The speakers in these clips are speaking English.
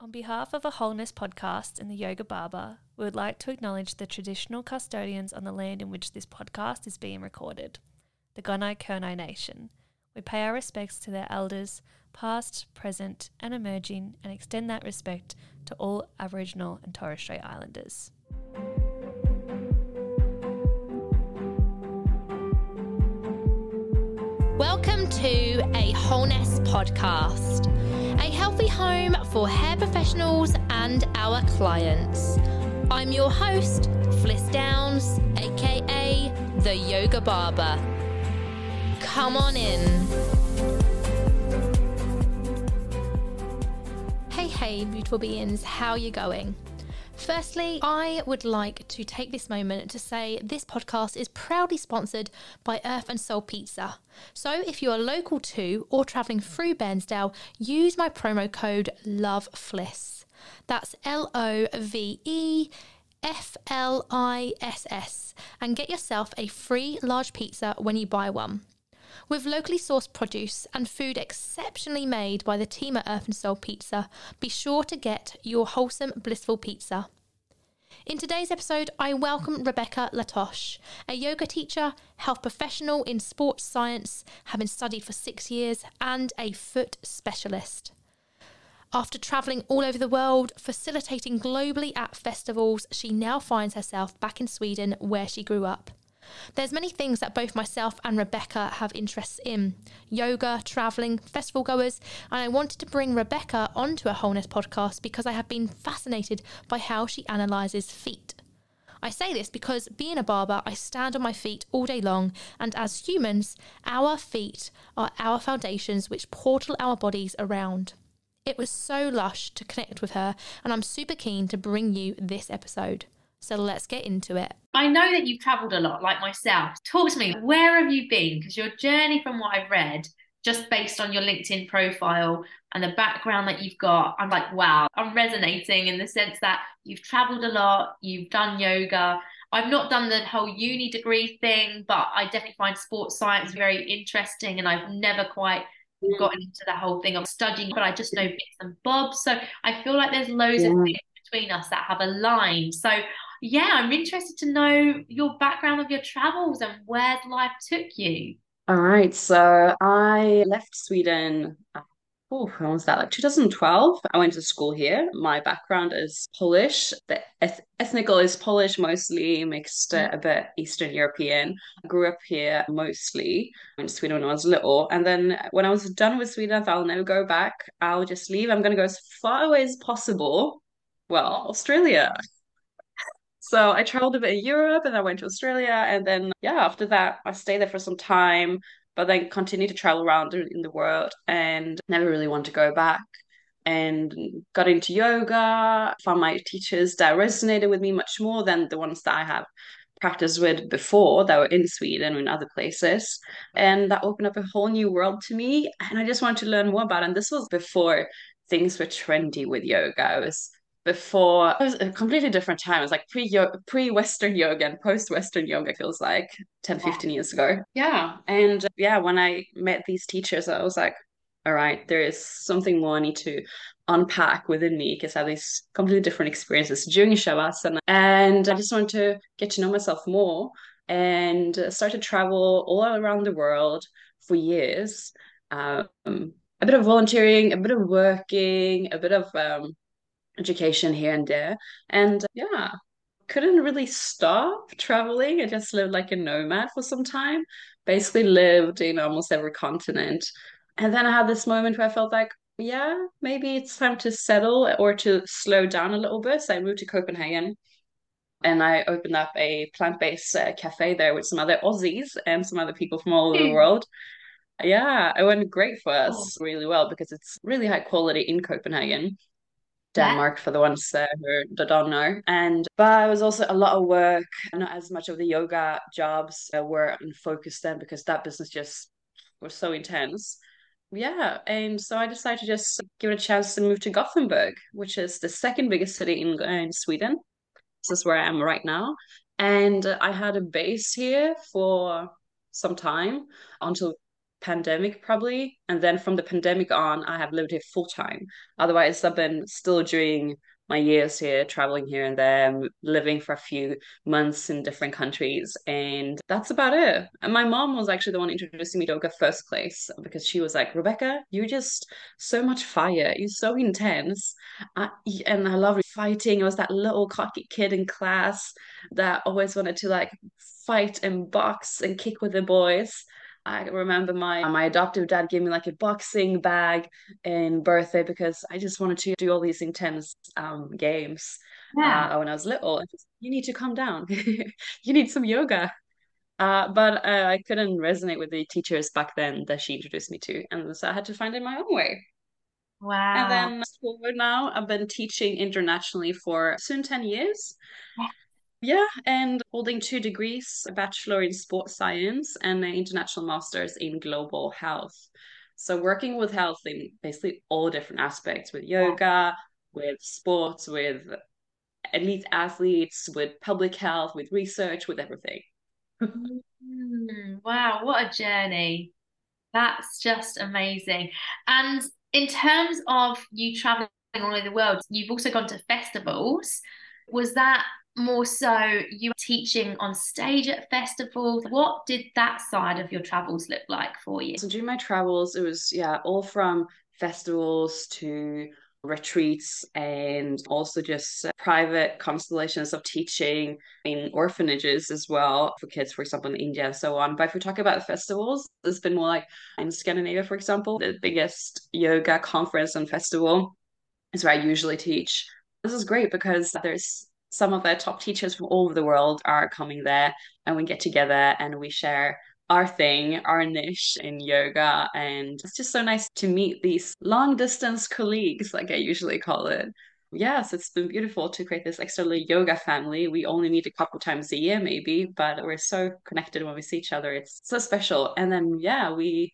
On behalf of a Wholeness podcast and the Yoga Barber, we would like to acknowledge the traditional custodians on the land in which this podcast is being recorded, the Gunai Kurnai Nation. We pay our respects to their elders, past, present, and emerging, and extend that respect to all Aboriginal and Torres Strait Islanders. Welcome to a Wholeness podcast, healthy home for hair professionals and our clients. I'm your host, Fliss Downs, aka the Yoga Barber. Come on in. Hey, hey, beautiful beings, how you going? Firstly, I would like to take this moment to say this podcast is proudly sponsored by Earth and Soul Pizza. So if you are local to or travelling through Bairnsdale, use my promo code LOVEFLISS. That's L O V E F L I S S and get yourself a free large pizza when you buy one. With locally sourced produce and food exceptionally made by the team at Earth and Soul Pizza, be sure to get your wholesome, blissful pizza. In today's episode, I welcome Rebecka Latoś, a yoga teacher, health professional in sports science, having studied for six years, and a foot specialist. After travelling all over the world, facilitating globally at festivals, she now finds herself back in Sweden where she grew up. There's many things that both myself and Rebecka have interests in yoga, travelling, festival goers, and I wanted to bring Rebecka onto a Wholeness podcast because I have been fascinated by how she analyses feet. I say this because being a barber, I stand on my feet all day long, and as humans, our feet are our foundations which portal our bodies around. It was so lush to connect with her, and I'm super keen to bring you this episode. So let's get into it. I know that you've traveled a lot, like myself. Talk to me. Where have you been? Because your journey, from what I've read, just based on your LinkedIn profile and the background that you've got, I'm like, wow, I'm resonating in the sense that you've traveled a lot, you've done yoga. I've not done the whole uni degree thing, but I definitely find sports science very interesting, and I've never quite gotten mm. into the whole thing of studying, but I just know bits and bobs. So I feel like there's loads yeah. of things between us that have aligned. So yeah, I'm interested to know your background of your travels and where life took you. All right. So I left Sweden. Oh, when was that? Like 2012. I went to school here. My background is Polish. The eth- ethnical is Polish, mostly mixed uh, a bit Eastern European. I grew up here mostly in Sweden when I was little. And then when I was done with Sweden, I thought I'll never go back. I'll just leave. I'm going to go as far away as possible. Well, Australia. So I traveled a bit in Europe and I went to Australia. And then, yeah, after that, I stayed there for some time, but then continued to travel around in the world and never really want to go back. And got into yoga, found my teachers that resonated with me much more than the ones that I have practiced with before that were in Sweden and other places. And that opened up a whole new world to me. And I just wanted to learn more about it. And this was before things were trendy with yoga. I was before it was a completely different time. It was like pre pre Western yoga and post Western yoga feels like 10, 15 years ago. Yeah. And yeah, when I met these teachers, I was like, all right, there is something more I need to unpack within me because I have these completely different experiences during Shavasana. And I just wanted to get to know myself more and start to travel all around the world for years. Um, a bit of volunteering, a bit of working, a bit of um, education here and there. And yeah, couldn't really stop traveling. I just lived like a nomad for some time, basically lived in almost every continent. And then I had this moment where I felt like, yeah, maybe it's time to settle or to slow down a little bit. So I moved to Copenhagen and I opened up a plant based uh, cafe there with some other Aussies and some other people from all over the world. Yeah, it went great for us really well because it's really high quality in Copenhagen. Denmark yeah. for the ones uh, who don't know. And but it was also a lot of work, not as much of the yoga jobs uh, were focused then because that business just was so intense. Yeah, and so I decided to just give it a chance to move to Gothenburg, which is the second biggest city in, in Sweden. This is where I am right now. And I had a base here for some time until pandemic probably and then from the pandemic on i have lived here full time otherwise i've been still doing my years here, traveling here and there, living for a few months in different countries. And that's about it. And my mom was actually the one introducing me to yoga first place because she was like, Rebecka, you're just so much fire. You're so intense. I, and I love fighting. I was that little cocky kid in class that always wanted to like fight and box and kick with the boys. I remember my my adoptive dad gave me like a boxing bag in birthday because I just wanted to do all these intense um, games yeah. uh, when I was little. you need to calm down. you need some yoga. Uh, but uh, I couldn't resonate with the teachers back then that she introduced me to, and so I had to find it my own way. Wow. And then forward now, I've been teaching internationally for soon 10 years. Yeah, and holding two degrees, a bachelor in sports science and an international master's in global health. So working with health in basically all different aspects with yoga, with sports, with elite athletes, with public health, with research, with everything. mm, wow, what a journey. That's just amazing. And in terms of you traveling all over the world, you've also gone to festivals. Was that more so you teaching on stage at festivals what did that side of your travels look like for you so during my travels it was yeah all from festivals to retreats and also just private constellations of teaching in orphanages as well for kids, for example, in India and so on. But if we talk about festivals, it's been more like in Scandinavia, for example, the biggest yoga conference and festival is where I usually teach. This is great because there's some of the top teachers from all over the world are coming there and we get together and we share our thing, our niche in yoga. And it's just so nice to meet these long distance colleagues, like I usually call it. Yes, it's been beautiful to create this little yoga family. We only meet a couple times a year, maybe, but we're so connected when we see each other. It's so special. And then, yeah, we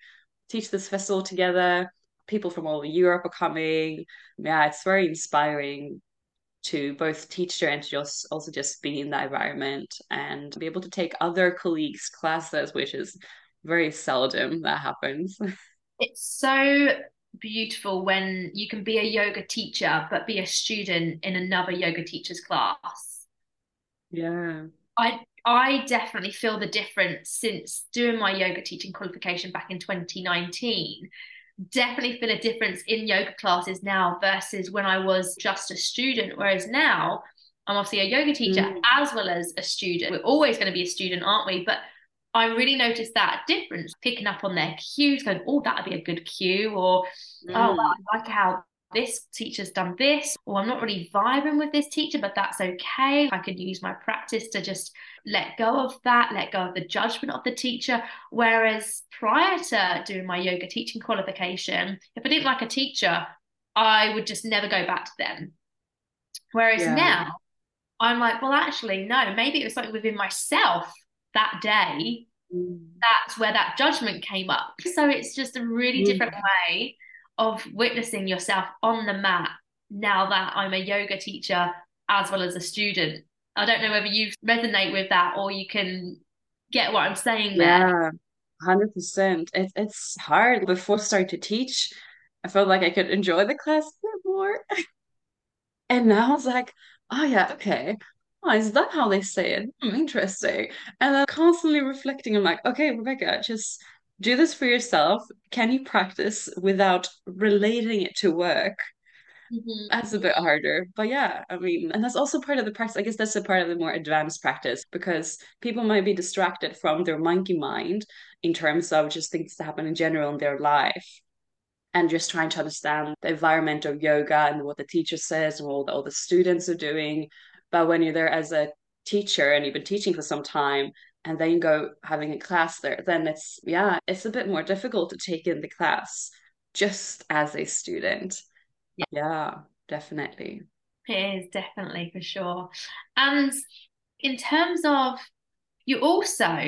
teach this festival together. People from all over Europe are coming. Yeah, it's very inspiring to both teach there and to just also just be in that environment and be able to take other colleagues' classes, which is very seldom that happens. It's so beautiful when you can be a yoga teacher but be a student in another yoga teacher's class. Yeah. I I definitely feel the difference since doing my yoga teaching qualification back in 2019 definitely feel a difference in yoga classes now versus when I was just a student. Whereas now I'm obviously a yoga teacher mm. as well as a student. We're always going to be a student, aren't we? But I really noticed that difference, picking up on their cues, going, oh, that'd be a good cue, or mm. oh, I like how this teacher's done this, or I'm not really vibing with this teacher, but that's okay. I could use my practice to just let go of that, let go of the judgment of the teacher. Whereas prior to doing my yoga teaching qualification, if I didn't like a teacher, I would just never go back to them. Whereas yeah. now, I'm like, well, actually, no, maybe it was something within myself that day. Mm. That's where that judgment came up. So it's just a really mm. different way of witnessing yourself on the mat now that I'm a yoga teacher as well as a student. I don't know whether you resonate with that or you can get what I'm saying there. Yeah, hundred percent. It's hard. Before starting to teach, I felt like I could enjoy the class a bit more. and now I was like, oh yeah, okay. Oh, is that how they say it? Hmm, interesting. And then constantly reflecting, I'm like, okay, Rebecka, just do this for yourself. Can you practice without relating it to work? Mm-hmm. That's a bit harder. But yeah, I mean, and that's also part of the practice. I guess that's a part of the more advanced practice because people might be distracted from their monkey mind in terms of just things that happen in general in their life and just trying to understand the environment of yoga and what the teacher says and what all the students are doing. But when you're there as a teacher and you've been teaching for some time and then go having a class there, then it's, yeah, it's a bit more difficult to take in the class just as a student. Yeah, yeah definitely. It is definitely for sure. And in terms of, you also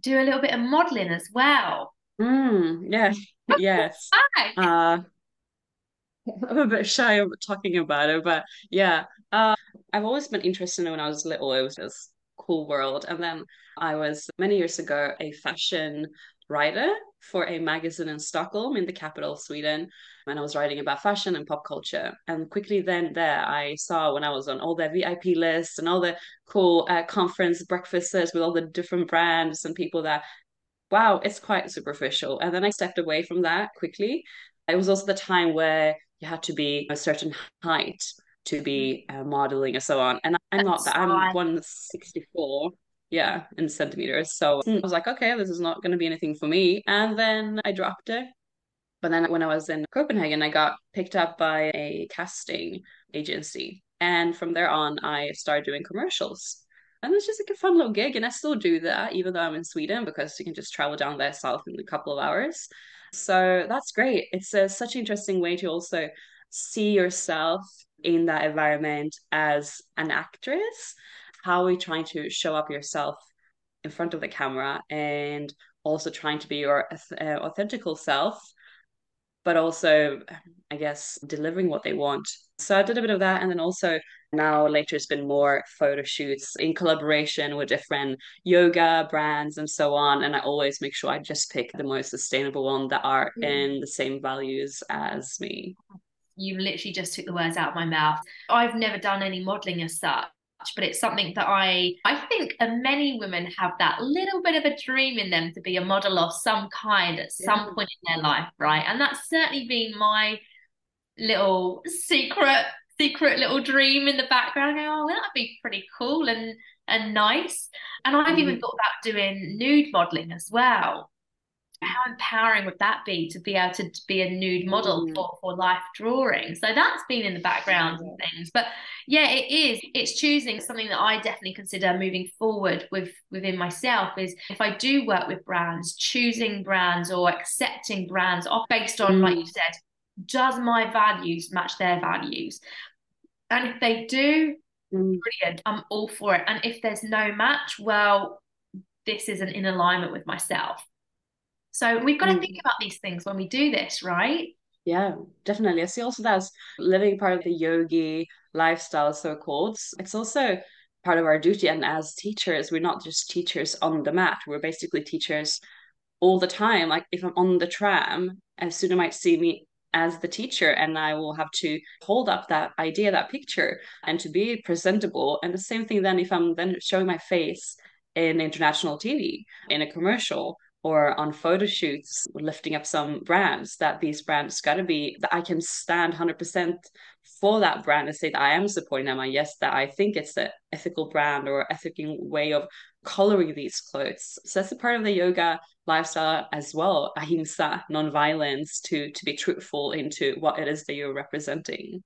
do a little bit of modeling as well. Mm, yeah, yes. Uh, I'm a bit shy of talking about it, but yeah, uh, I've always been interested in when I was little. It was this cool world, and then I was many years ago a fashion writer for a magazine in Stockholm, in the capital of Sweden. And I was writing about fashion and pop culture. And quickly then there, I saw when I was on all the VIP lists and all the cool uh, conference breakfasts with all the different brands and people that, wow, it's quite superficial. And then I stepped away from that quickly. It was also the time where you had to be a certain height to be uh, modeling and so on. And I'm not that. I'm 164 yeah, in centimeters. So I was like, okay, this is not going to be anything for me. And then I dropped it. But then when I was in Copenhagen, I got picked up by a casting agency. And from there on, I started doing commercials. And it's just like a fun little gig. And I still do that, even though I'm in Sweden, because you can just travel down there south in a couple of hours. So that's great. It's a, such an interesting way to also see yourself in that environment as an actress how are you trying to show up yourself in front of the camera and also trying to be your uh, authentical self but also i guess delivering what they want so i did a bit of that and then also now later it's been more photo shoots in collaboration with different yoga brands and so on and i always make sure i just pick the most sustainable one that are mm. in the same values as me you literally just took the words out of my mouth i've never done any modeling as such but it's something that I I think many women have that little bit of a dream in them to be a model of some kind at yeah. some point in their life, right? And that's certainly been my little secret secret little dream in the background. Go, oh, well, that'd be pretty cool and and nice. And I've mm. even thought about doing nude modeling as well how empowering would that be to be able to, to be a nude model mm. for, for life drawing? So that's been in the background and things. But yeah it is. It's choosing something that i definitely consider moving forward with within myself is if i do work with brands choosing brands or accepting brands off based on mm. like you said does my values match their values? And if they do mm. brilliant. I'm all for it. And if there's no match well this isn't in alignment with myself so we've got to think mm. about these things when we do this, right? Yeah, definitely. I see also that's living part of the yogi lifestyle, so called. It's also part of our duty. And as teachers, we're not just teachers on the mat, we're basically teachers all the time. Like if I'm on the tram, a student might see me as the teacher and I will have to hold up that idea, that picture, and to be presentable. And the same thing then if I'm then showing my face in international TV, in a commercial, or on photo shoots lifting up some brands that these brands got to be that i can stand 100% for that brand and say that i am supporting them. And yes that i think it's an ethical brand or ethical way of coloring these clothes. So that's a part of the yoga lifestyle as well ahimsa non-violence to to be truthful into what it is that you're representing.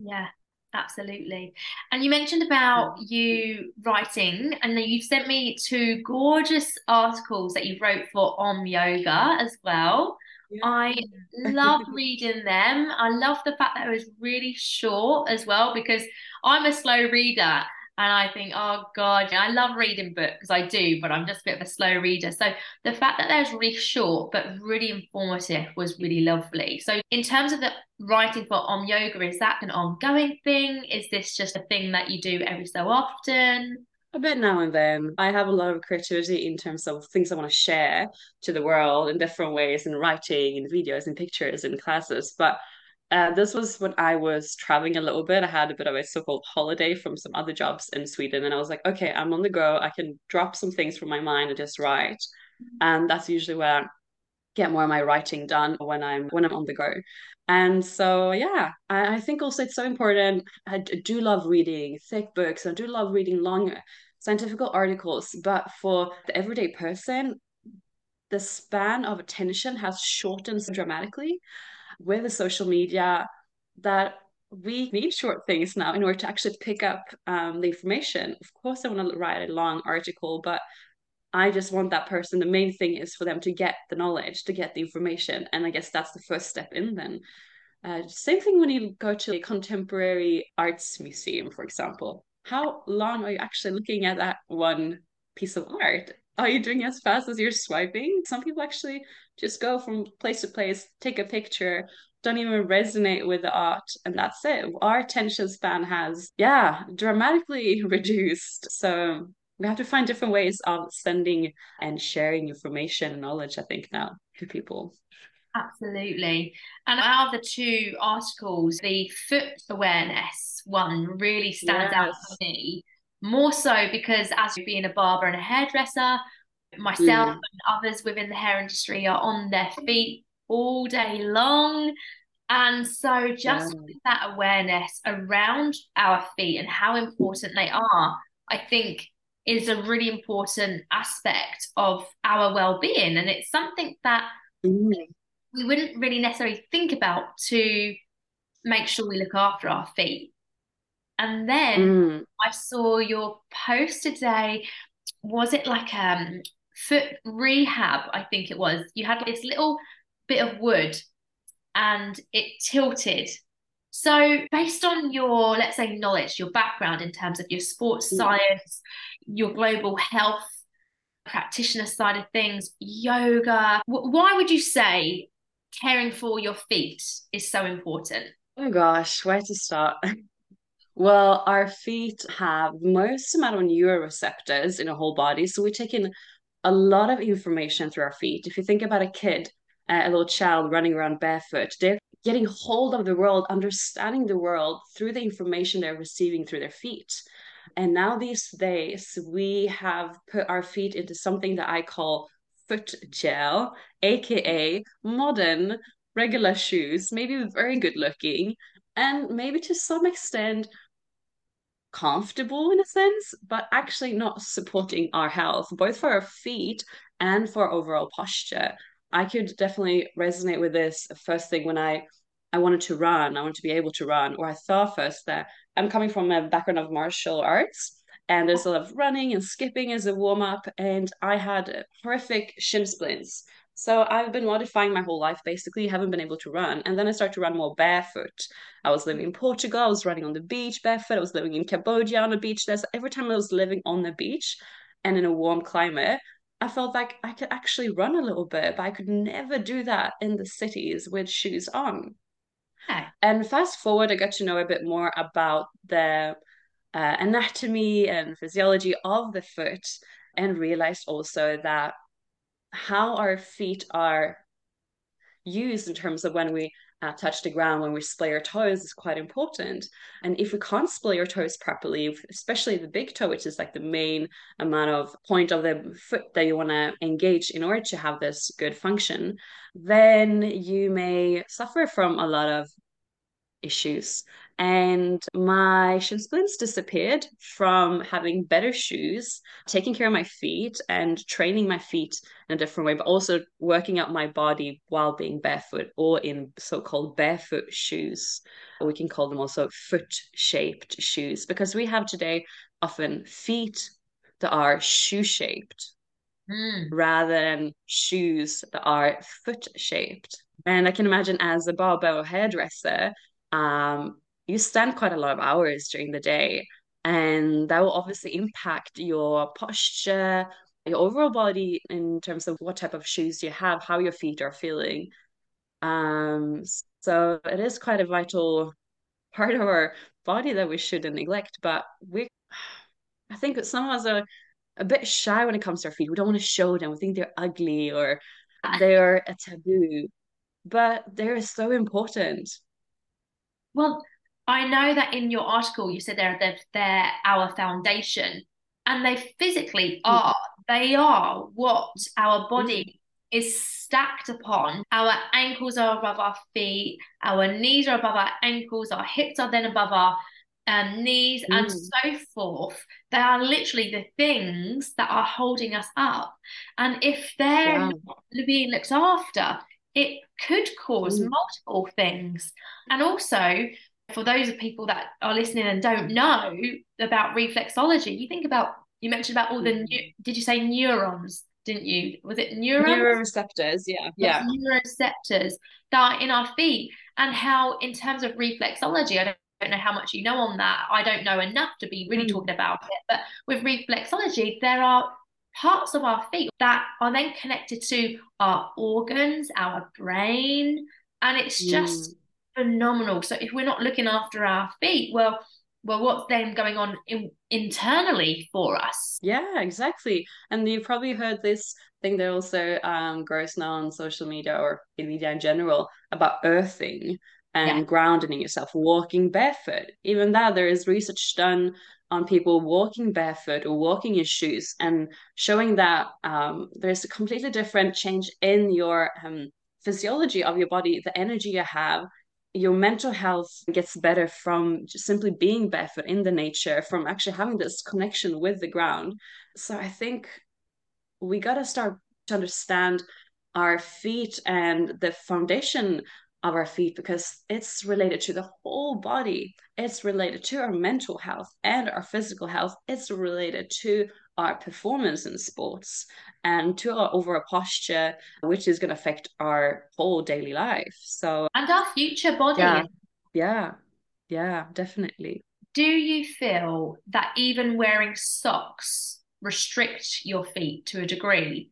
Yeah Absolutely. And you mentioned about you writing, and then you sent me two gorgeous articles that you wrote for Om Yoga as well. Yeah. I love reading them. I love the fact that it was really short as well because I'm a slow reader and I think, oh God, I love reading books, I do, but I'm just a bit of a slow reader. So the fact that they're really short but really informative was really lovely. So in terms of the writing for Om Yoga, is that an ongoing thing? Is this just a thing that you do every so often? A bit now and then. I have a lot of creativity in terms of things I want to share to the world in different ways, in writing, in videos, in pictures, in classes. But uh, this was when I was traveling a little bit. I had a bit of a so called holiday from some other jobs in Sweden. And I was like, okay, I'm on the go. I can drop some things from my mind and just write. And that's usually where I get more of my writing done when I'm when I'm on the go. And so yeah, I, I think also it's so important. I do love reading thick books. I do love reading long scientific articles, but for the everyday person, the span of attention has shortened dramatically with the social media that we need short things now in order to actually pick up um, the information. Of course, I want to write a long article, but I just want that person. The main thing is for them to get the knowledge, to get the information. And I guess that's the first step in then. Uh, same thing when you go to a contemporary arts museum, for example. How long are you actually looking at that one piece of art? Are you doing as fast as you're swiping? Some people actually just go from place to place, take a picture, don't even resonate with the art, and that's it. Our attention span has, yeah, dramatically reduced. So we have to find different ways of sending and sharing information and knowledge, I think, now. to people. Absolutely. And out of the two articles, the foot awareness one really stands yes. out for me, more so because as being a barber and a hairdresser, myself mm. and others within the hair industry are on their feet all day long. And so just yeah. that awareness around our feet and how important they are, I think is a really important aspect of our well-being. And it's something that mm. we wouldn't really necessarily think about to make sure we look after our feet. And then mm. I saw your post today. Was it like um foot rehab? I think it was. You had this little bit of wood and it tilted. So, based on your, let's say, knowledge, your background in terms of your sports mm. science, your global health practitioner side of things, yoga, why would you say caring for your feet is so important? Oh gosh, where to start? Well, our feet have most amount of neuroreceptors in a whole body. So we take in a lot of information through our feet. If you think about a kid, uh, a little child running around barefoot. They're getting hold of the world, understanding the world through the information they're receiving through their feet. And now these days, we have put our feet into something that I call foot gel, aka modern regular shoes, maybe very good looking, and maybe to some extent comfortable in a sense, but actually not supporting our health, both for our feet and for overall posture. I could definitely resonate with this first thing when I I wanted to run, I wanted to be able to run, or I thought first that I'm coming from a background of martial arts and there's a lot of running and skipping as a warm up, and I had horrific shin splints. So I've been modifying my whole life, basically, haven't been able to run. And then I started to run more barefoot. I was living in Portugal, I was running on the beach barefoot, I was living in Cambodia on the beach. There's every time I was living on the beach and in a warm climate, I felt like I could actually run a little bit, but I could never do that in the cities with shoes on. Okay. And fast forward, I got to know a bit more about the uh, anatomy and physiology of the foot and realized also that how our feet are used in terms of when we uh, touch the ground when we splay our toes is quite important. And if we can't splay our toes properly, especially the big toe, which is like the main amount of point of the foot that you want to engage in order to have this good function, then you may suffer from a lot of issues. And my shin splints disappeared from having better shoes, taking care of my feet, and training my feet in a different way, but also working out my body while being barefoot or in so called barefoot shoes. We can call them also foot shaped shoes because we have today often feet that are shoe shaped. Mm. Rather than shoes that are foot shaped. And I can imagine as a barber or hairdresser, um, you stand quite a lot of hours during the day and that will obviously impact your posture your overall body in terms of what type of shoes you have how your feet are feeling. Um so it is quite a vital part of our body that we shouldn't neglect but we i think some of us are a bit shy when it comes to our feet. We don't want to show them. We think they're ugly or they're a taboo but they're so important. Well I know that in your article you said they're they're, they're our foundation, and they physically mm. are. They are what our body is stacked upon. Our ankles are above our feet, our knees are above our ankles, our hips are then above our um, knees, mm. and so forth. They are literally the things that are holding us up. And if they're yeah. being looked after, it could cause mm. multiple things. And also, for those of people that are listening and don't know about reflexology, you think about you mentioned about all the mm. did you say neurons? Didn't you? Was it neurons? Neuroreceptors, yeah, yeah. Neuroreceptors that are in our feet, and how in terms of reflexology, I don't, don't know how much you know on that. I don't know enough to be really mm. talking about it. But with reflexology, there are parts of our feet that are then connected to our organs, our brain, and it's just mm phenomenal. So if we're not looking after our feet, well, well, what's then going on in, internally for us? Yeah, exactly. And you've probably heard this thing that also um, grows now on social media or in media in general about earthing and yeah. grounding yourself, walking barefoot. Even that, there is research done on people walking barefoot or walking in shoes and showing that um, there's a completely different change in your um, physiology of your body, the energy you have. Your mental health gets better from simply being barefoot in the nature, from actually having this connection with the ground. So I think we got to start to understand our feet and the foundation of our feet because it's related to the whole body. It's related to our mental health and our physical health. It's related to our performance in sports and to our overall posture, which is going to affect our whole daily life. So, and our future body. Yeah, yeah, yeah, definitely. Do you feel that even wearing socks restrict your feet to a degree?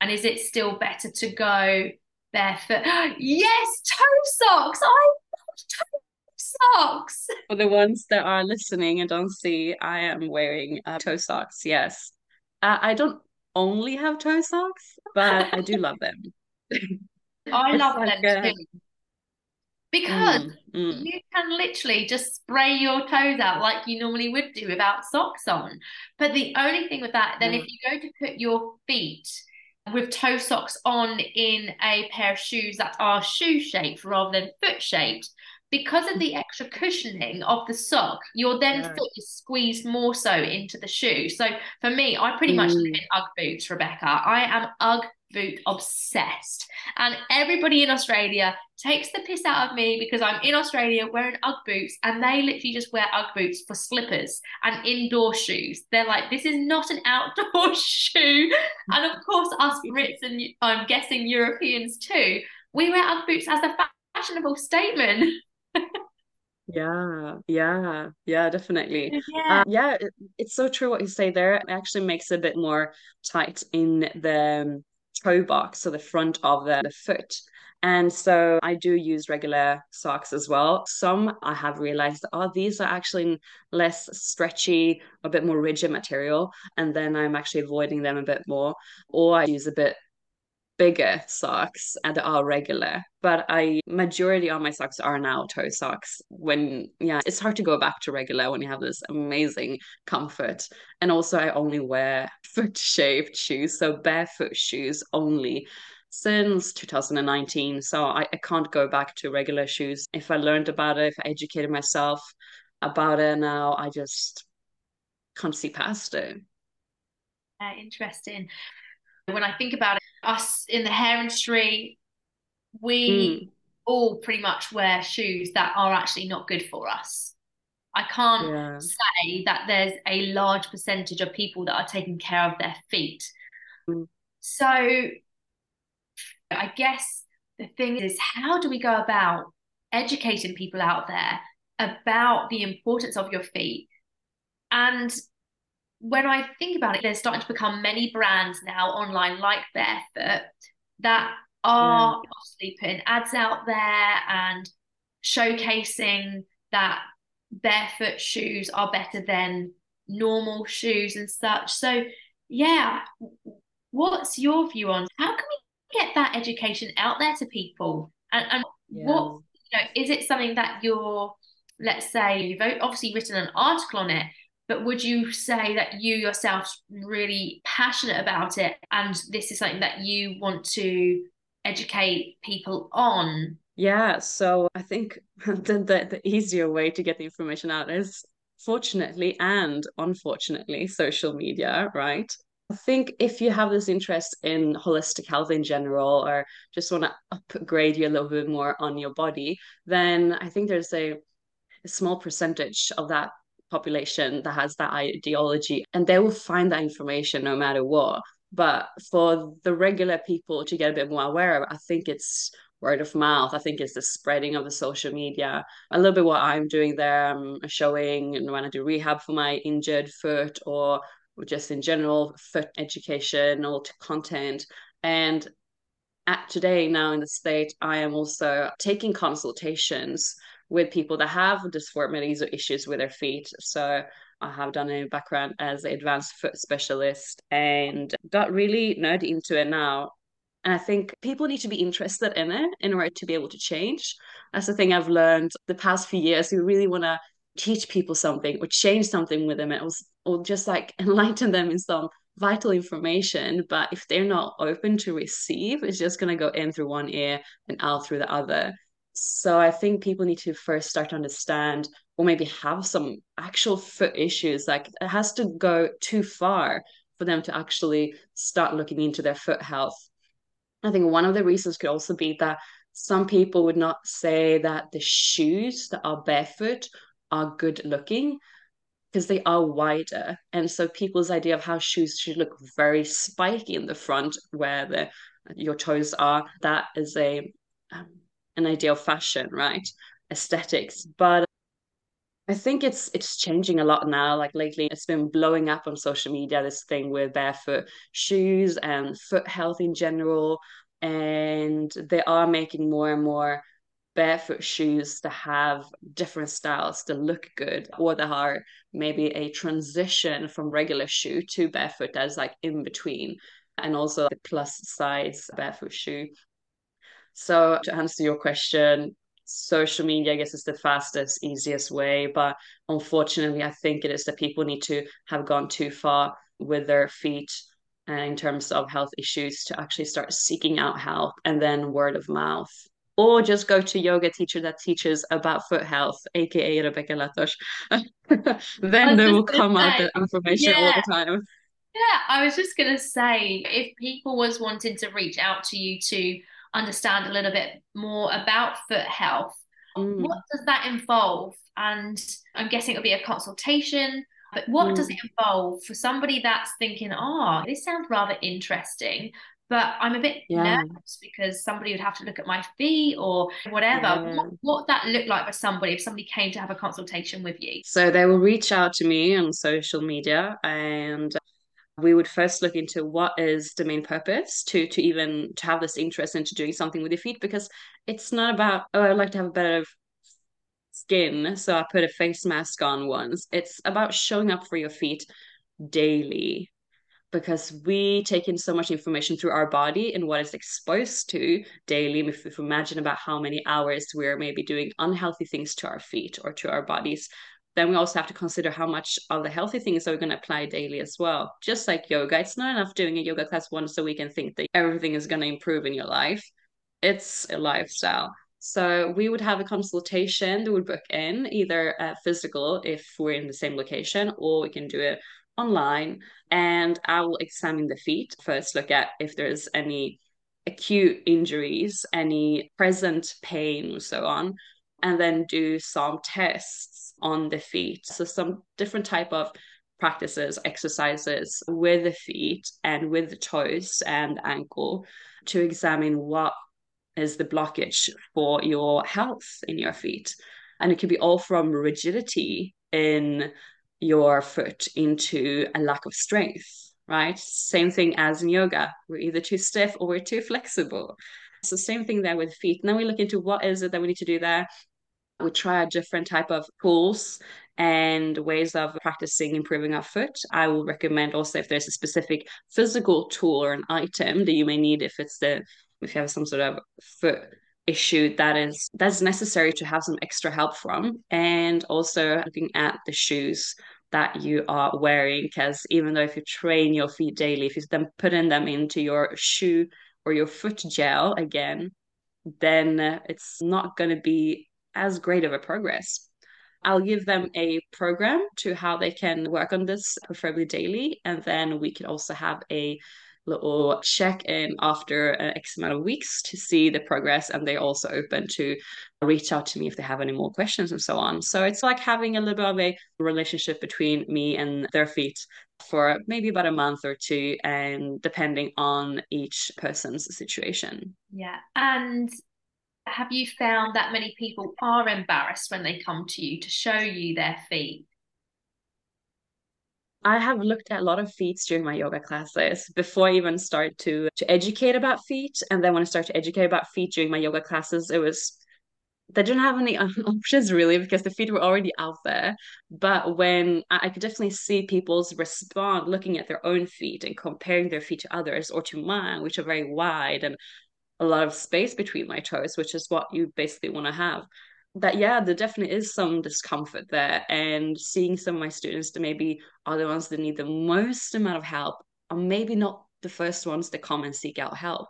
And is it still better to go barefoot. yes, toe socks. I love toe socks. For the ones that are listening and don't see, I am wearing uh, toe socks. Yes, uh, I don't only have toe socks, but I do love them. I love like them a... too. Because mm, mm. you can literally just spray your toes out like you normally would do without socks on. But the only thing with that, then mm. if you go to put your feet with toe socks on in a pair of shoes that are shoe shaped rather than foot shaped, because of the extra cushioning of the sock, your then yeah. foot is squeezed more so into the shoe. So for me, I pretty much mm. live in UGG boots, Rebecka. I am UGG boot obsessed. And everybody in Australia takes the piss out of me because I'm in Australia wearing Ugg boots and they literally just wear Ugg boots for slippers and indoor shoes. They're like, this is not an outdoor shoe. And of course, us Brits and I'm guessing Europeans too, we wear Ugg boots as a fashionable statement. Yeah, yeah, yeah, definitely. Yeah, uh, yeah it, it's so true what you say there. It actually makes it a bit more tight in the toe box, so the front of the, the foot. And so I do use regular socks as well. Some I have realized, oh, these are actually less stretchy, a bit more rigid material. And then I'm actually avoiding them a bit more. Or I use a bit bigger socks and are regular but i majority of my socks are now toe socks. When yeah it's hard to go back to regular when you have this amazing comfort. And also i only wear foot shaped shoes so barefoot shoes only since 2019 so I, I can't go back to regular shoes. If i learned about it if i educated myself about it now i just can't see past it. Uh, interesting when i think about it us in the hair industry, we mm. all pretty much wear shoes that are actually not good for us. I can't yeah. say that there's a large percentage of people that are taking care of their feet. Mm. So I guess the thing is, how do we go about educating people out there about the importance of your feet and when I think about it, there's starting to become many brands now online like Barefoot that are mm. yeah. putting ads out there and showcasing that barefoot shoes are better than normal shoes and such. So, yeah, what's your view on how can we get that education out there to people? And, and yeah. what, you know, is it something that you're, let's say, you've obviously written an article on it, but would you say that you yourself really passionate about it and this is something that you want to educate people on? Yeah so i think the, the, the easier way to get the information out is fortunately and unfortunately social media right? I think if you have this interest in holistic health in general, or just want to upgrade you a little bit more on your body, then I think there's a, a small percentage of that population that has that ideology and they will find that information no matter what. But for the regular people to get a bit more aware of i think it's word of mouth. I think it's the spreading of the social media. A little bit what i'm doing there um, i'm showing and when i do rehab for my injured foot or just in general foot education or content. And at today now in the state i am also taking consultations with people that have deformities or issues with their feet. So I have done a background as an advanced foot specialist and got really nerdy into it now. And I think people need to be interested in it in order to be able to change. That's the thing I've learned the past few years. You really want to teach people something or change something with them or, or just like enlighten them in some vital information. But if they're not open to receive, it's just going to go in through one ear and out through the other. So I think people need to first start to understand or maybe have some actual foot issues. Like it has to go too far for them to actually start looking into their foot health. I think one of the reasons could also be that some people would not say that the shoes that are barefoot are good looking because they are wider. And so people's idea of how shoes should look very spiky in the front where the your toes are, that is a um, an ideal fashion, right? Aesthetics. But I think it's it's changing a lot now. Like lately, it's been blowing up on social media. This thing with barefoot shoes and foot health in general, and they are making more and more barefoot shoes to have different styles to look good, or there are maybe a transition from regular shoe to barefoot as like in between, and also the plus size barefoot shoe. So to answer your question, social media, I guess, is the fastest, easiest way. But unfortunately, I think it is that people need to have gone too far with their feet uh, in terms of health issues to actually start seeking out help and then word of mouth or just go to yoga teacher that teaches about foot health, aka Rebecka Latoś. then there will come say, out the information yeah. all the time. Yeah, I was just gonna say if people was wanting to reach out to you to understand a little bit more about foot health, mm. what does that involve? And I'm guessing it'll be a consultation. But what mm. does it involve for somebody that's thinking, oh, this sounds rather interesting, but I'm a bit yeah. nervous because somebody would have to look at my feet or whatever. Yeah. What, what that looked like for somebody if somebody came to have a consultation with you? So they will reach out to me on social media and we would first look into what is the main purpose to to even to have this interest into doing something with your feet because it's not about oh I'd like to have a better skin so I put a face mask on once. It's about showing up for your feet daily because we take in so much information through our body and what it's exposed to daily. If, we imagine about how many hours we're maybe doing unhealthy things to our feet or to our bodies, then we also have to consider how much of the healthy things are we going to apply daily as well. Just like yoga, it's not enough doing a yoga class once a week and think that everything is going to improve in your life. It's a lifestyle. So we would have a consultation that would book in either a physical if we're in the same location, or we can do it online and I will examine the feet. First, look at if there's any acute injuries, any present pain, so on, and then do some tests on the feet. So, some different type of practices, exercises with the feet and with the toes and ankle to examine what is the blockage for your health in your feet. And it could be all from rigidity in your foot into a lack of strength, right? Same thing as in yoga. We're either too stiff or we're too flexible. So same thing there with feet. And then we look into what is it that we need to do there. We try a different type of tools and ways of practicing improving our foot. I will recommend also if there's a specific physical tool or an item that you may need if it's the if you have some sort of foot issue that is that's necessary to have some extra help from and also looking at the shoes that you are wearing because even though if you train your feet daily if you then putting them into your shoe or your foot gel again then it's not going to be as great of a progress I'll give them a program to how they can work on this, preferably daily. And then we can also have a little check in after an X amount of weeks to see the progress. And they're also open to reach out to me if they have any more questions and so on. So it's like having a little bit of a relationship between me and their feet for maybe about a month or two, and depending on each person's situation. Yeah. And have you found that many people are embarrassed when they come to you to show you their feet? I have looked at a lot of feet during my yoga classes before I even start to to educate about feet. And then when I start to educate about feet during my yoga classes, it was they didn't have any options really because the feet were already out there. But when I could definitely see people's respond looking at their own feet and comparing their feet to others or to mine, which are very wide and a lot of space between my toes, which is what you basically want to have. That yeah, there definitely is some discomfort there. And seeing some of my students that maybe are the ones that need the most amount of help are maybe not the first ones to come and seek out help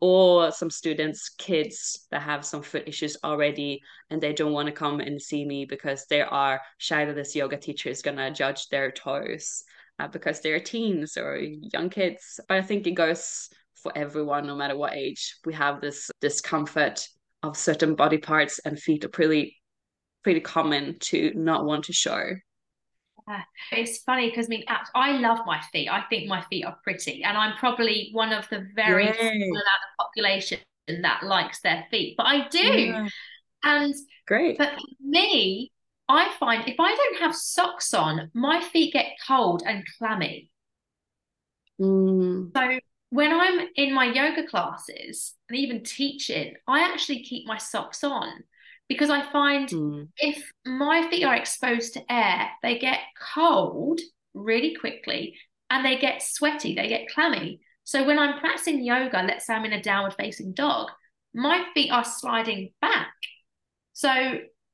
or some students kids that have some foot issues already and they don't want to come and see me because they are shy that this yoga teacher is going to judge their toes uh, because they're teens or young kids but i think it goes for everyone no matter what age we have this discomfort of certain body parts and feet are pretty pretty common to not want to show yeah. It's funny because I mean, I love my feet. I think my feet are pretty, and I'm probably one of the very small amount of population that likes their feet. But I do, yeah. and great. But me, I find if I don't have socks on, my feet get cold and clammy. Mm. So when I'm in my yoga classes and even teaching, I actually keep my socks on because I find mm. if my feet are exposed to air, they get cold really quickly and they get sweaty, they get clammy. So when I'm practicing yoga, let's say I'm in a downward facing dog, my feet are sliding back. So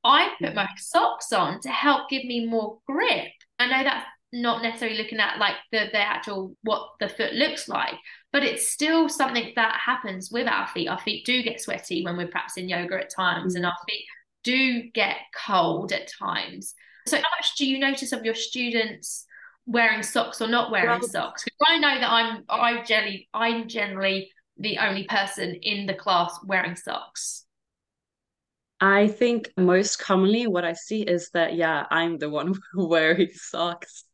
I put hmm. my socks on to help give me more grip. I know that's not necessarily looking at like the, the actual what the foot looks like, but it's still something that happens with our feet. Our feet do get sweaty when we're practicing yoga at times, and our mm. feet do get cold at times. So, how much do you notice of your students wearing socks or not wearing well, socks? Because I know that I'm I generally I'm generally the only person in the class wearing socks. I think most commonly what I see is that yeah, I'm the one wearing socks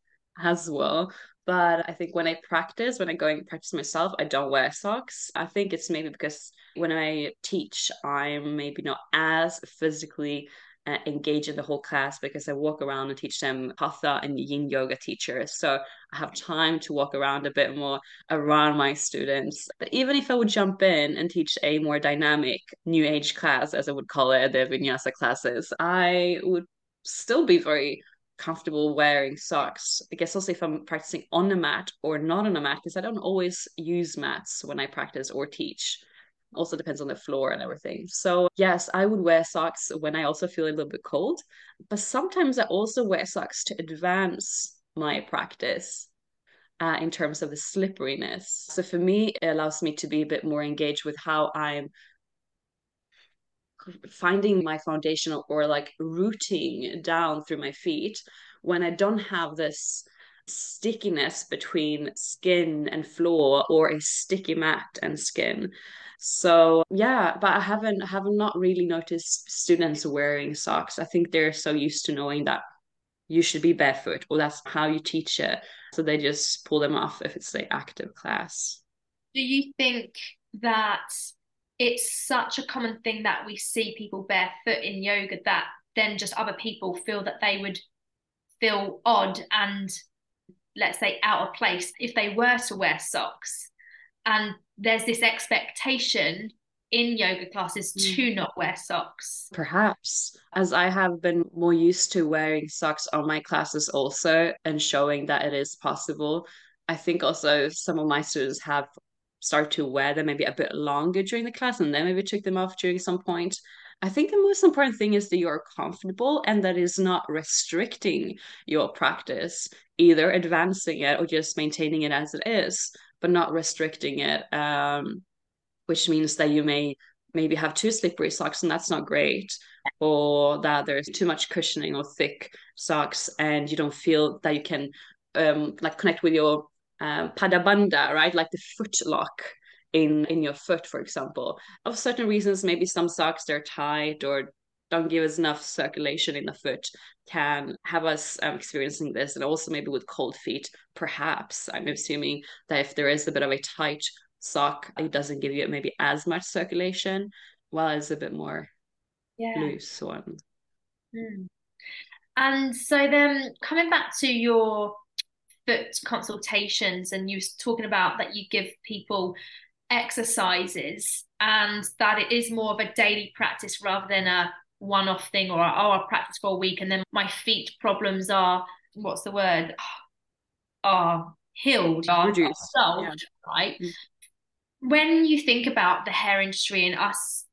as well. But I think when I practice, when I go and practice myself, I don't wear socks. I think it's maybe because when I teach, I'm maybe not as physically uh, in the whole class because I walk around and teach them hatha and yin yoga teachers. So I have time to walk around a bit more around my students. But even if I would jump in and teach a more dynamic new age class, as I would call it, the vinyasa classes, I would still be very comfortable wearing socks. I guess also if I'm practicing on a mat or not on a mat, because I don't always use mats when I practice or teach. Also depends on the floor and everything. So yes, I would wear socks when I also feel a little bit cold. But sometimes I also wear socks to advance my practice. Uh, in terms of the slipperiness. So for me, it allows me to be a bit more engaged with how I'm finding my foundational or like rooting down through my feet when I don't have this stickiness between skin and floor or a sticky mat and skin. So yeah, but I haven't haven't not really noticed students wearing socks. I think they're so used to knowing that you should be barefoot or that's how you teach it. So they just pull them off if it's the active class. Do you think that it's such a common thing that we see people barefoot in yoga that then just other people feel that they would feel odd and let's say out of place if they were to wear socks and there's this expectation in yoga classes mm. to not wear socks perhaps as i have been more used to wearing socks on my classes also and showing that it is possible i think also some of my students have start to wear them maybe a bit longer during the class and then maybe took them off during some point. I think the most important thing is that you're comfortable and that is not restricting your practice, either advancing it or just maintaining it as it is, but not restricting it. Um, which means that you may maybe have too slippery socks and that's not great, or that there's too much cushioning or thick socks and you don't feel that you can um, like connect with your um, padabandha, right? Like the foot lock in in your foot, for example. Of certain reasons, maybe some socks they're tight or don't give us enough circulation in the foot can have us um, experiencing this and also maybe with cold feet perhaps i'm assuming that if there is a bit of a tight sock it doesn't give you maybe as much circulation while it's a bit more yeah. loose one mm. and so then coming back to your foot consultations and you was talking about that you give people exercises and that it is more of a daily practice rather than a one-off thing or oh I practice for a week and then my feet problems are what's the word are healed are Reduced. solved Yeah. right Mm. when you think about the hair industry and us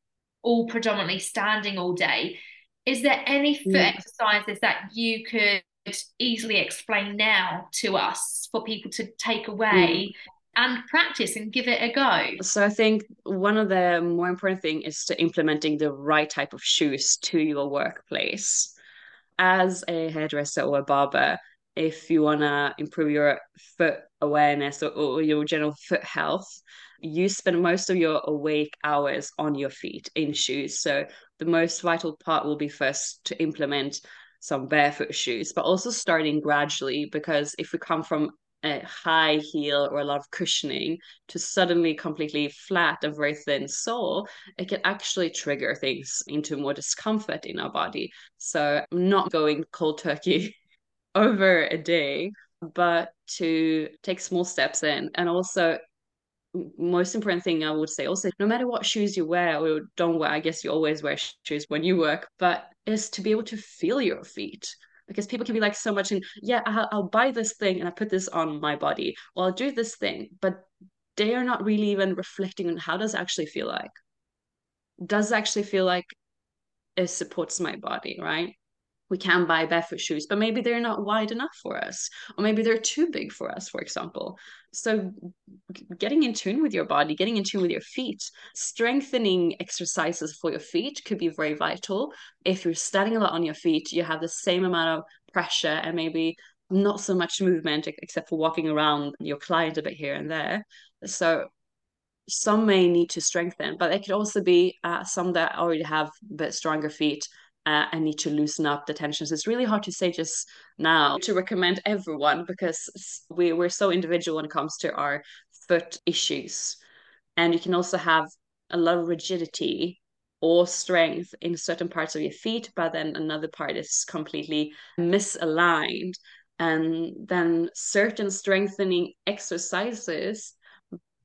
all predominantly standing all day is there any foot Mm. exercises that you could easily explain now to us for people to take away mm. and practice and give it a go So I think one of the more important thing is to implementing the right type of shoes to your workplace. As a hairdresser or a barber, if you want to improve your foot awareness or, or your general foot health, you spend most of your awake hours on your feet in shoes. So the most vital part will be first to implement some barefoot shoes, but also starting gradually because if we come from a high heel or a lot of cushioning to suddenly completely flat and very thin sole, it can actually trigger things into more discomfort in our body. So not going cold turkey over a day, but to take small steps in and also most important thing I would say also, no matter what shoes you wear or don't wear, I guess you always wear shoes when you work, but is to be able to feel your feet. Because people can be like so much and yeah, I'll, buy this thing and I put this on my body, or I'll do this thing, but they are not really even reflecting on how does it actually feel like. Does it actually feel like it supports my body, right? We can buy barefoot shoes, but maybe they're not wide enough for us, or maybe they're too big for us, for example. So, getting in tune with your body, getting in tune with your feet, strengthening exercises for your feet could be very vital. If you're standing a lot on your feet, you have the same amount of pressure and maybe not so much movement except for walking around your client a bit here and there. So, some may need to strengthen, but it could also be uh, some that already have a bit stronger feet uh, and need to loosen up the tensions. It's really hard to say just now to recommend everyone because we, we're so individual when it comes to our foot issues. And you can also have a lot of rigidity or strength in certain parts of your feet, but then another part is completely misaligned. And then certain strengthening exercises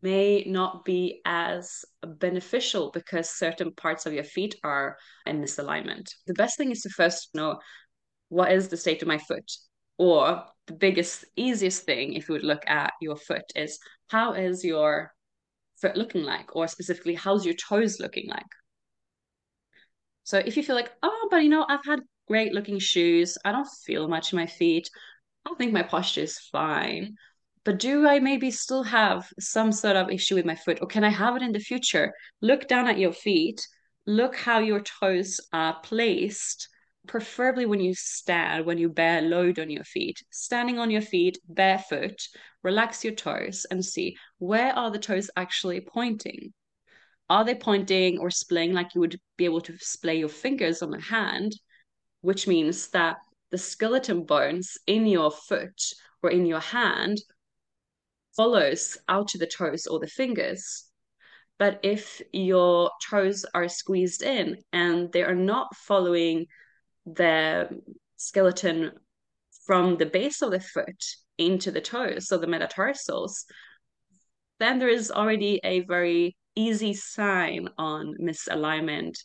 may not be as beneficial because certain parts of your feet are in misalignment. The best thing is to first know what is the state of my foot, or the biggest, easiest thing if you would look at your foot is how is your foot looking like, or specifically, how's your toes looking like? So if you feel like, oh, but you know, I've had great looking shoes, I don't feel much in my feet, I think my posture is fine but do I maybe still have some sort of issue with my foot, or can I have it in the future? Look down at your feet, look how your toes are placed, preferably when you stand, when you bear load on your feet. Standing on your feet, barefoot, relax your toes and see where are the toes actually pointing? Are they pointing or splaying like you would be able to splay your fingers on a hand, which means that the skeleton bones in your foot or in your hand follows out to the toes or the fingers. But if your toes are squeezed in and they are not following the skeleton from the base of the foot into the toes, so the metatarsals, then there is already a very easy sign on misalignment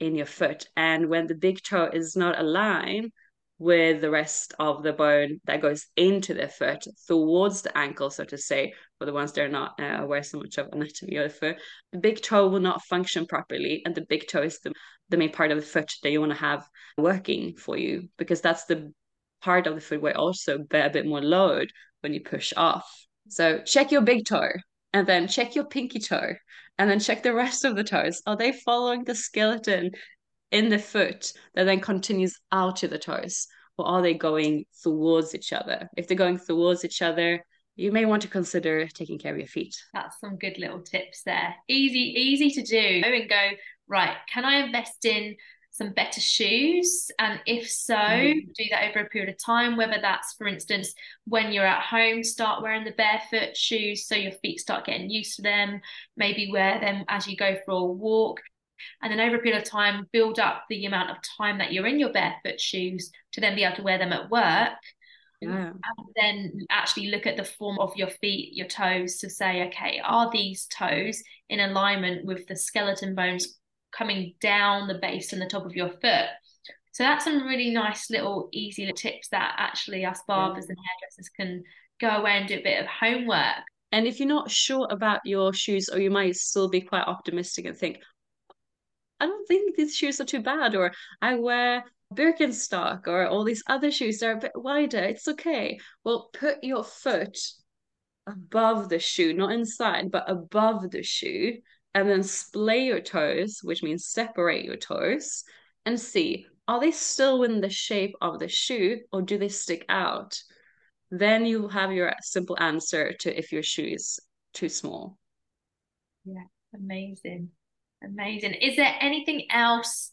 in your foot. And when the big toe is not aligned, with the rest of the bone that goes into the foot towards the ankle, so to say, for the ones that are not uh, aware so much of anatomy of the foot. The big toe will not function properly, and the big toe is the, the main part of the foot that you want to have working for you because that's the part of the foot where also bear a bit more load when you push off. So check your big toe and then check your pinky toe and then check the rest of the toes. Are they following the skeleton in the foot that then continues out to the toes? Or are they going towards each other? If they're going towards each other, you may want to consider taking care of your feet. That's some good little tips there. Easy, easy to do. And go, right, can I invest in some better shoes? And if so, mm. do that over a period of time, whether that's, for instance, when you're at home, start wearing the barefoot shoes so your feet start getting used to them. Maybe wear them as you go for a walk and then over a period of time build up the amount of time that you're in your barefoot shoes to then be able to wear them at work Yeah. And then actually look at the form of your feet, your toes to say, okay, are these toes in alignment with the skeleton bones coming down the base and the top of your foot? So that's some really nice little easy little tips that actually us barbers yeah. and hairdressers can go away and do a bit of homework. And if you're not sure about your shoes, or you might still be quite optimistic and think, I don't think these shoes are too bad, or I wear Birkenstock or all these other shoes that are a bit wider. It's okay. Well, put your foot above the shoe, not inside, but above the shoe, and then splay your toes, which means separate your toes, and see are they still in the shape of the shoe or do they stick out? Then you have your simple answer to if your shoe is too small. Yeah, amazing. Amazing. Is there anything else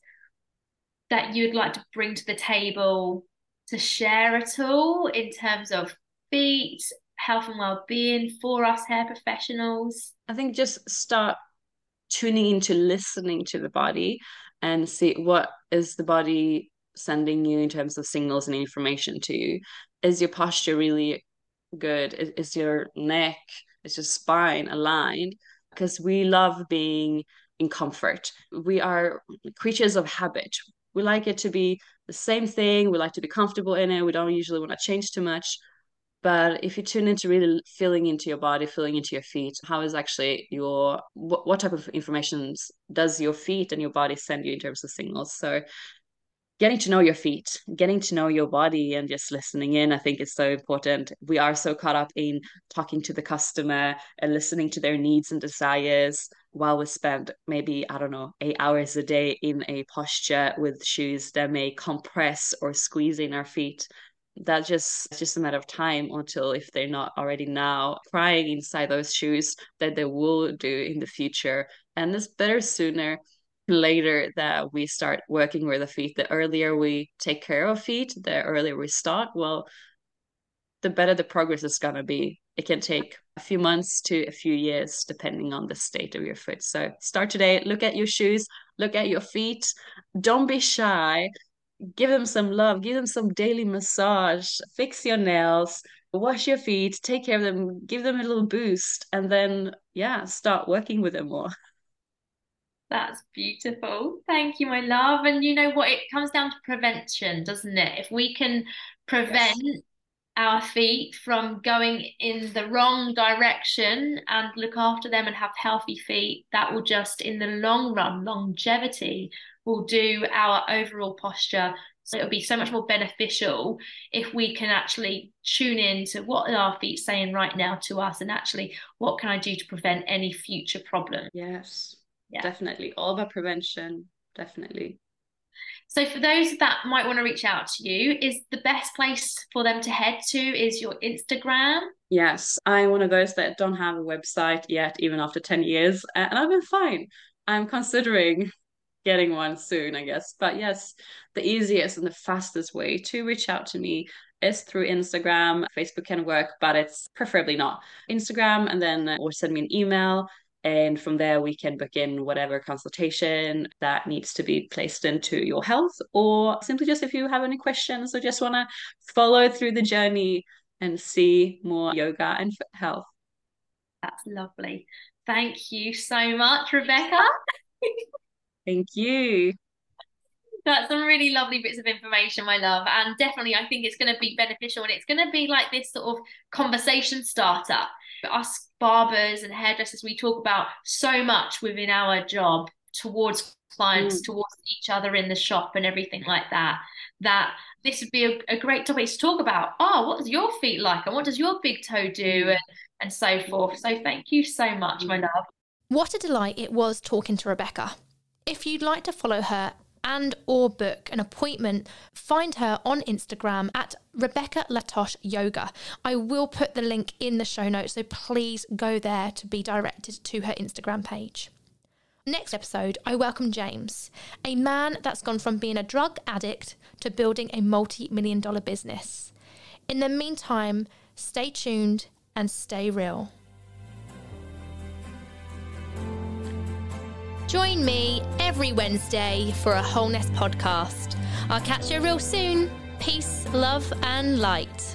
that you'd like to bring to the table to share at all in terms of feet, health and well-being for us hair professionals? I think just start tuning into listening to the body and see what is the body sending you in terms of signals and information to you. Is your posture really good? Is, is your neck, is your spine aligned? Because we love being in comfort. We are creatures of habit. We like it to be the same thing. We like to be comfortable in it. We don't usually want to change too much. But if you tune into really feeling into your body, feeling into your feet, how is actually your what, what type of information does your feet and your body send you in terms of signals? So getting to know your feet, getting to know your body, and just listening in, I think is so important. We are so caught up in talking to the customer and listening to their needs and desires while we spend maybe, I don't know, eight hours a day in a posture with shoes that may compress or squeeze in our feet. That just it's just a matter of time until if they're not already now crying inside those shoes that they will do in the future. And it's better sooner later that we start working with the feet, the earlier we take care of feet, the earlier we start, well, the better the progress is going to be. It can take a few months to a few years, depending on the state of your foot. So start today, look at your shoes, look at your feet. Don't be shy. Give them some love, give them some daily massage, fix your nails, wash your feet, take care of them, give them a little boost, and then, yeah, start working with them more. That's beautiful. Thank you, my love. And you know what? It comes down to prevention, doesn't it? If we can prevent yes. our feet from going in the wrong direction and look after them and have healthy feet, that will just, in the long run, longevity, will do our overall posture. So it'll be so much more beneficial if we can actually tune in to what are our feet saying right now to us and actually what can I do to prevent any future problems. Yes yeah. definitely. All about prevention. Definitely. So for those that might want to reach out to you is the best place for them to head to is your instagram? Yes. I'm one of those that don't have a website yet even after 10 years and i've been fine. I'm considering getting one soon i guess. But yes the easiest and the fastest way to reach out to me is through Instagram. Facebook can work, but it's preferably not Instagram. And then uh, or send me an email and from there, we can book in whatever consultation that needs to be placed into your health, or simply just if you have any questions or just want to follow through the journey and see more yoga and health. That's lovely. Thank you so much, Rebecka. Thank you. That's some really lovely bits of information, my love. And definitely, I think it's going to be beneficial and it's going to be like this sort of conversation starter us barbers and hairdressers, we talk about so much within our job towards clients, mm. towards each other in the shop and everything like that. That this would be a, a, great topic to talk about. Oh, what does your feet like? And what does your big toe do? Mm. And, and so forth. So thank you so much, my mm. love. What a delight it was talking to Rebecka. If you'd like to follow her and or book an appointment, find her on Instagram at Rebecka Latoś Yoga. I will put the link in the show notes, so please go there to be directed to her Instagram page. Next episode, I welcome James, a man that's gone from being a drug addict to building a multi million dollar business. In the meantime, stay tuned and stay real. Join me every Wednesday for a Wholeness podcast. I'll catch you real soon. Peace, love, and light.